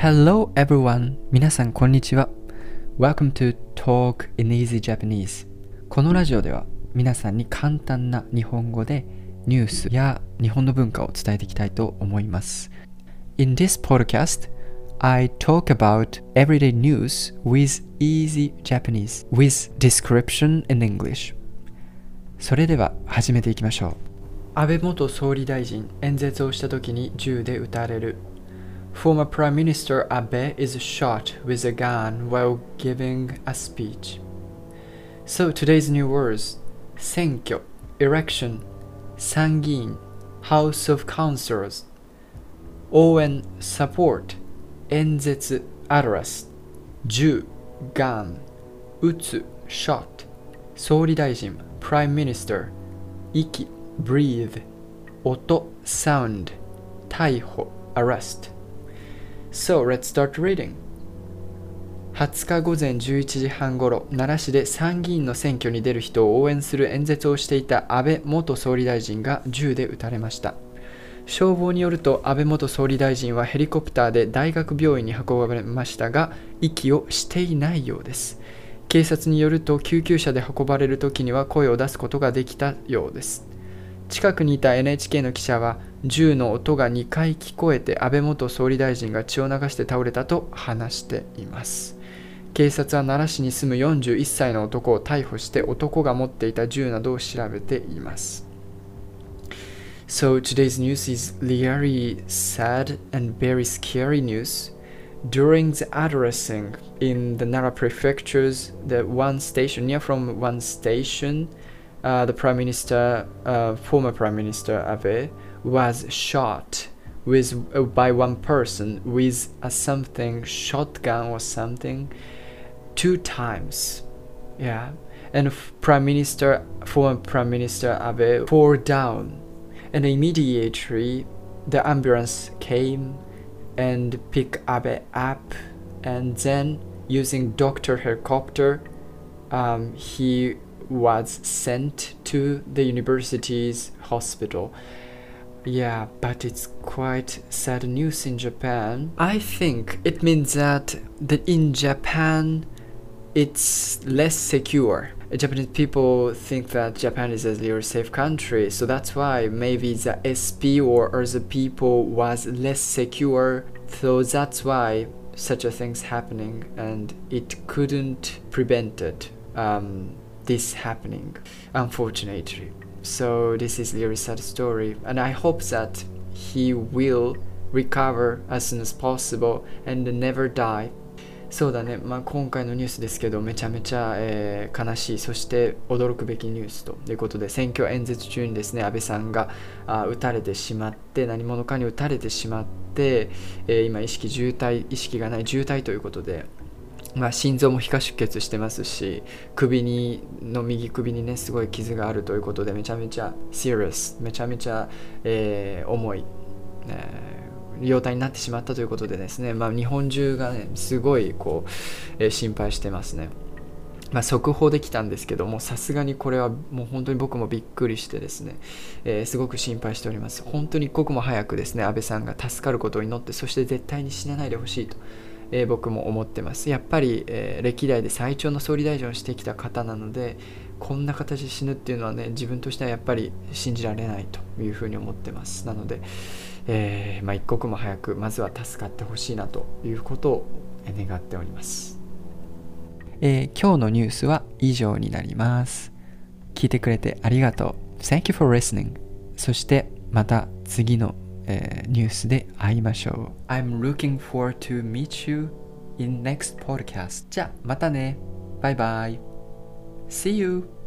Hello everyone! 皆さんこんにちは。Welcome to Talk in Easy Japanese. このラジオでは皆さんに簡単な日本語でニュースや日本の文化を伝えていきたいと思います。In this podcast, I talk about everyday news with easy Japanese with description in English. それでは始めていきましょう。安倍元総理大臣演説をした時に銃で撃たれる。Former Prime Minister Abe is shot with a gun while giving a speech. So today's new words 選挙 election 参議院 House of Councillors 応援 support 演説 address 銃 gun 撃つ shot 総理大臣 prime minister 息 breathe 音 sound 逮捕 arrest So let's start reading. 20日午前11時半ごろ奈良市で参議院の選挙に出る人を応援する演説をしていた安倍元総理大臣が銃で撃たれました。消防によると安倍元総理大臣はヘリコプターで大学病院に運ばれましたが息をしていないようです。警察によると救急車で運ばれる時には声を出すことができたようです。近くにいた NHK の記者は銃の音が2回聞こえて安倍元総理大臣が血を流して倒れたと話しています警察は奈良市に住む41歳の男を逮捕して男が持っていた銃などを調べています So today's news is really sad and very scary news. During the addressing in the Nara prefecture's the one station near from one station, uh, the prime minister, uh, former prime minister Abe, was shot with uh, by one person with a something shotgun or something two times. Yeah, and prime minister, former prime minister Abe, fall down. And immediately the ambulance came and picked Abe up. And then using doctor helicopter um, he was sent to the university's hospital. Yeah but it's quite sad news in japan. I think it means that the, in japan it's less secure. Japanese people think that Japan is a very safe country, so that's why maybe the SP or other people was less secure. So that's why such a thing's happening, and it couldn't prevented um, this happening, unfortunately. So this is very sad story, and I hope that he will recover as soon as possible and never die. そうだね、まあ、今回のニュースですけどめちゃめちゃ、えー、悲しい。そして驚くべきニュースということで選挙演説中にですね安倍さんがあ撃たれてしまって何者かに撃たれてしまって、えー、今意識渋滞意識がない渋滞ということでまあ、心臓も皮下出血してますし首にの右首にねすごい傷があるということでめちゃめちゃ serious めちゃめちゃ、えー、重い、えー容態になってしまったということでですね、まあ、日本中がねすごいこう、えー、心配してますね。まあ、速報できたんですけどもさすがにこれはもう本当に僕もびっくりしてですね、えー、すごく心配しております本当に一刻も早くですね安倍さんが助かることを祈ってそして絶対に死なないでほしいと、えー、僕も思ってます。やっぱり、えー、歴代で最長の総理大臣をしてきた方なのでこんな形で死ぬっていうのはね自分としてはやっぱり信じられないというふうに思ってます。なので、えー、まあ、一刻も早くまずは助かってほしいなということを願っております、えー、今日のニュースは以上になります。聞いてくれてありがとう。Thank you for listening そしてまた次の、えー、ニュースで会いましょう I'm looking forward to meet you in next podcast じゃあまたねバイバイ See you